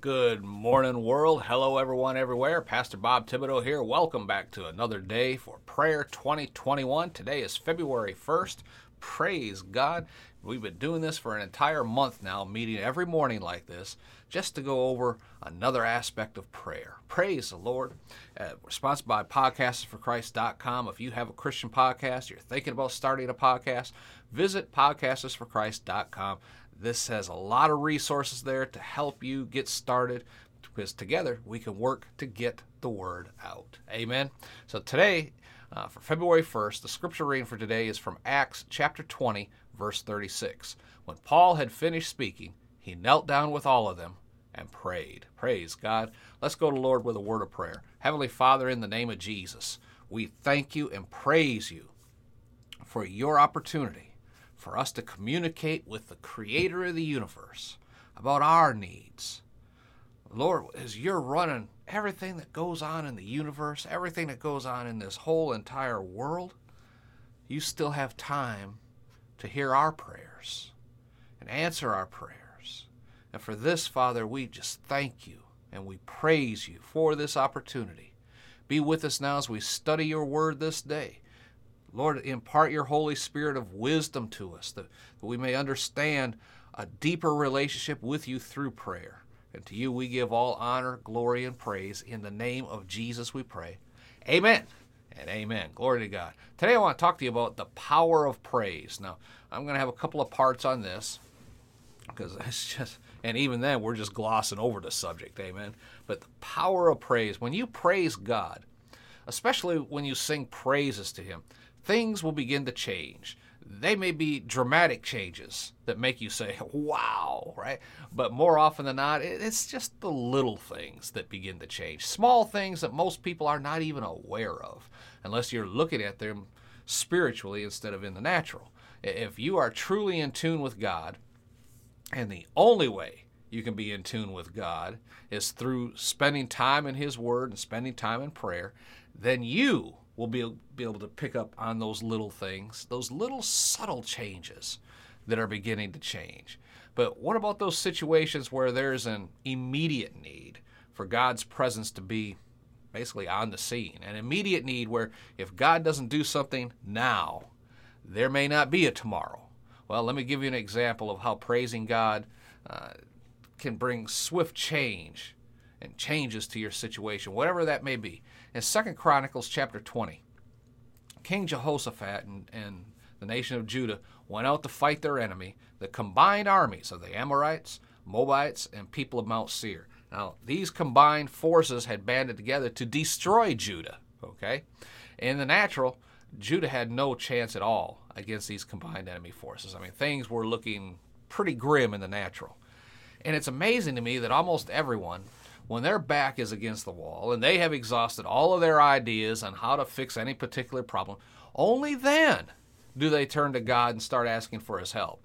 Good morning, world. Hello, everyone, everywhere. Pastor Bob Thibodeau here. Welcome back to another day for Prayer 2021. Today is February 1st. Praise God. We've been doing this for an entire month now, meeting every morning like this, just to go over another aspect of prayer. Praise the Lord. Uh, we're sponsored by podcastersforchrist.com. If you have a Christian podcast, you're thinking about starting a podcast, visit podcastersforchrist.com. This has a lot of resources there to help you get started because together we can work to get the word out. Amen. So today, uh, for February 1st, the scripture reading for today is from Acts chapter 20, verse 36. When Paul had finished speaking, he knelt down with all of them and prayed. Praise God. Let's go to Lord with a word of prayer. Heavenly Father, in the name of Jesus, we thank you and praise you for your opportunity for us to communicate with the creator of the universe about our needs. Lord, as you're running everything that goes on in the universe, everything that goes on in this whole entire world, you still have time to hear our prayers and answer our prayers. And for this, Father, we just thank you and we praise you for this opportunity. Be with us now as we study your word this day. Lord, impart your Holy Spirit of wisdom to us that, that we may understand a deeper relationship with you through prayer. And to you we give all honor, glory, and praise. In the name of Jesus we pray. Amen and amen. Glory to God. Today I want to talk to you about the power of praise. Now, I'm going to have a couple of parts on this because it's just, and even then we're just glossing over the subject. Amen. But the power of praise, when you praise God, especially when you sing praises to Him, things will begin to change. They may be dramatic changes that make you say, wow, right? But more often than not, it's just the little things that begin to change. Small things that most people are not even aware of, unless you're looking at them spiritually instead of in the natural. If you are truly in tune with God, and the only way you can be in tune with God is through spending time in His Word and spending time in prayer, then you will be, be able to pick up on those little things, those little subtle changes that are beginning to change. But what about those situations where there's an immediate need for God's presence to be basically on the scene? An immediate need where if God doesn't do something now, there may not be a tomorrow. Well, let me give you an example of how praising God uh, can bring swift change and changes to your situation, whatever that may be. In Second Chronicles chapter 20, King Jehoshaphat and, and the nation of Judah went out to fight their enemy, the combined armies of the Amorites, Moabites, and people of Mount Seir. Now, these combined forces had banded together to destroy Judah, okay? In the natural, Judah had no chance at all against these combined enemy forces. I mean, things were looking pretty grim in the natural. And it's amazing to me that almost everyone when their back is against the wall and they have exhausted all of their ideas on how to fix any particular problem, only then do they turn to God and start asking for his help.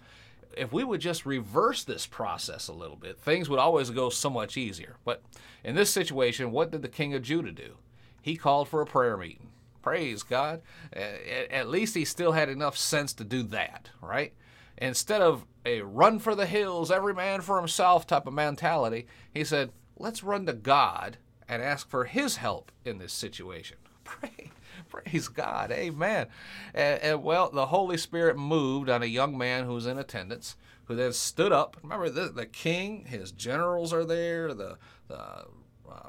If we would just reverse this process a little bit, things would always go so much easier. But in this situation, what did the king of Judah do? He called for a prayer meeting. Praise God. At least he still had enough sense to do that, right? Instead of a run for the hills, every man for himself type of mentality, he said, let's run to God and ask for His help in this situation. Pray, praise God, Amen. And, and, well, the Holy Spirit moved on a young man who was in attendance, who then stood up. Remember, the, the king, his generals are there, the, the uh,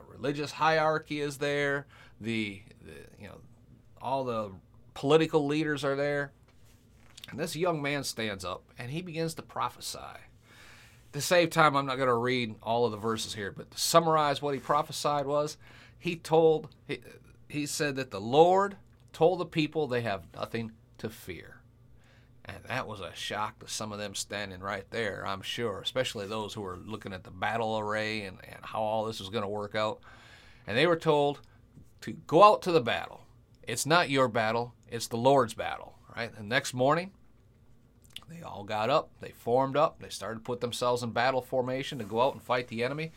religious hierarchy is there, the, the you know all the political leaders are there. And this young man stands up and he begins to prophesy to save time, I'm not going to read all of the verses here, but to summarize what he prophesied was he told, he, he said that the Lord told the people they have nothing to fear. And that was a shock to some of them standing right there, I'm sure, especially those who were looking at the battle array and, and how all this was going to work out. And they were told to go out to the battle. It's not your battle, it's the Lord's battle, right? The next morning, they all got up, they formed up, they started to put themselves in battle formation to go out and fight the enemy.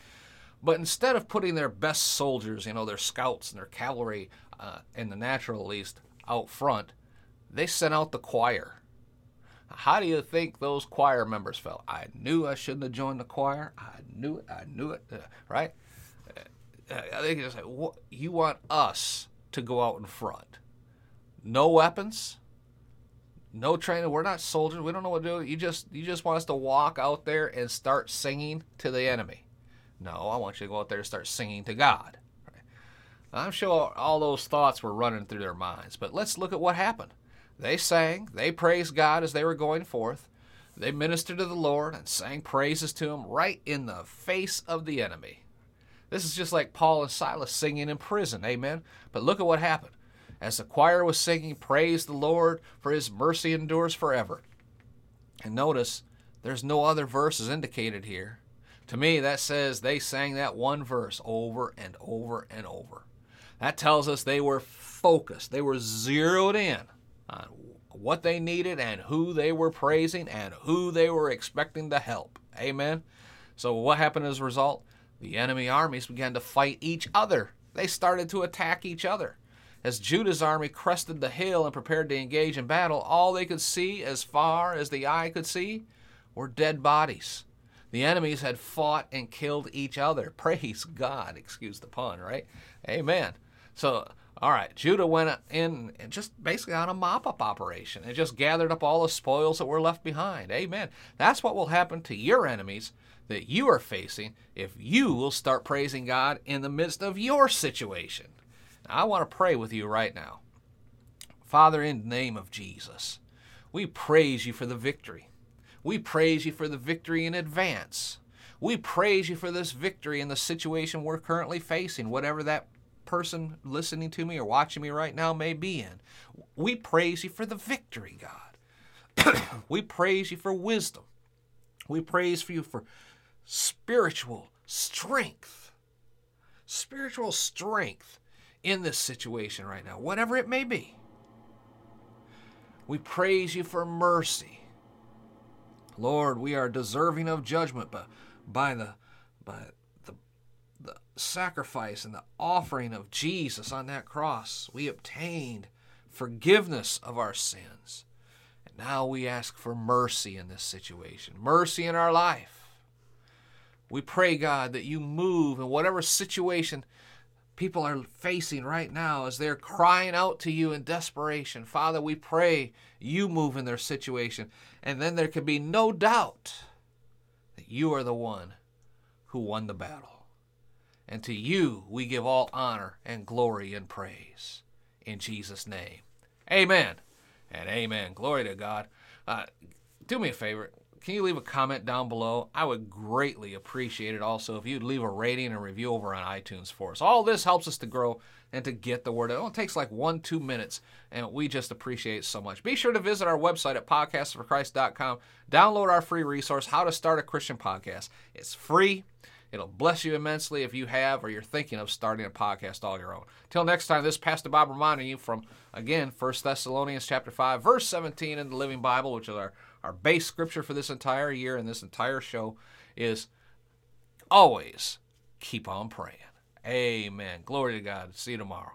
But instead of putting their best soldiers, you know, their scouts and their cavalry, uh, in the natural at least, out front, they sent out the choir. How do you think those choir members felt? I knew I shouldn't have joined the choir. I knew it. I knew it. Uh, right? Uh, I think it's like, what, you want us to go out in front. No weapons, no training. We're not soldiers. We don't know what to do. You just you just want us to walk out there and start singing to the enemy. No, I want you to go out there and start singing to God. I'm sure all those thoughts were running through their minds. But let's look at what happened. They sang, they praised God as they were going forth. They ministered to the Lord and sang praises to Him right in the face of the enemy. This is just like Paul and Silas singing in prison, amen? But look at what happened. As the choir was singing, Praise the Lord, for His mercy endures forever. And notice, there's no other verses indicated here. To me, that says they sang that one verse over and over and over. That tells us they were focused, they were zeroed in on what they needed and who they were praising and who they were expecting to help. Amen. So, what happened as a result? The enemy armies began to fight each other. They started to attack each other. As Judah's army crested the hill and prepared to engage in battle, all they could see, as far as the eye could see, were dead bodies. The enemies had fought and killed each other. Praise God. Excuse the pun, right? Amen. So all right, Judah went in and just basically on a mop up operation and just gathered up all the spoils that were left behind. Amen. That's what will happen to your enemies that you are facing if you will start praising God in the midst of your situation. I want to pray with you right now. Father, in the name of Jesus, we praise you for the victory. We praise you for the victory in advance. We praise you for this victory in the situation we're currently facing, whatever that person listening to me or watching me right now may be in. We praise you for the victory, God. we praise you for wisdom. We praise you for spiritual strength. Spiritual strength in this situation right now, whatever it may be. We praise you for mercy. Lord, we are deserving of judgment, but by the by the the sacrifice and the offering of Jesus on that cross, we obtained forgiveness of our sins. And now we ask for mercy in this situation, mercy in our life. We pray, God, that you move in whatever situation people are facing right now as they're crying out to you in desperation. Father, we pray you move in their situation. And then there can be no doubt that you are the one who won the battle. And to you we give all honor and glory and praise. In Jesus' name. Amen and amen. Glory to God. Uh, do me a favor. Can you leave a comment down below? I would greatly appreciate it also if you'd leave a rating and review over on iTunes for us. All this helps us to grow and to get the word out. It only takes like one, two minutes, and we just appreciate so much. Be sure to visit our website at podcastforchrist.com. Download our free resource, How to Start a Christian Podcast. It's free. It'll bless you immensely if you have or you're thinking of starting a podcast all your own. Till next time, this is Pastor Bob reminding you from, again, 1 Thessalonians chapter 5, verse 17 in the Living Bible, which is our, our base scripture for this entire year and this entire show, is always keep on praying. Amen. Glory to God. See you tomorrow.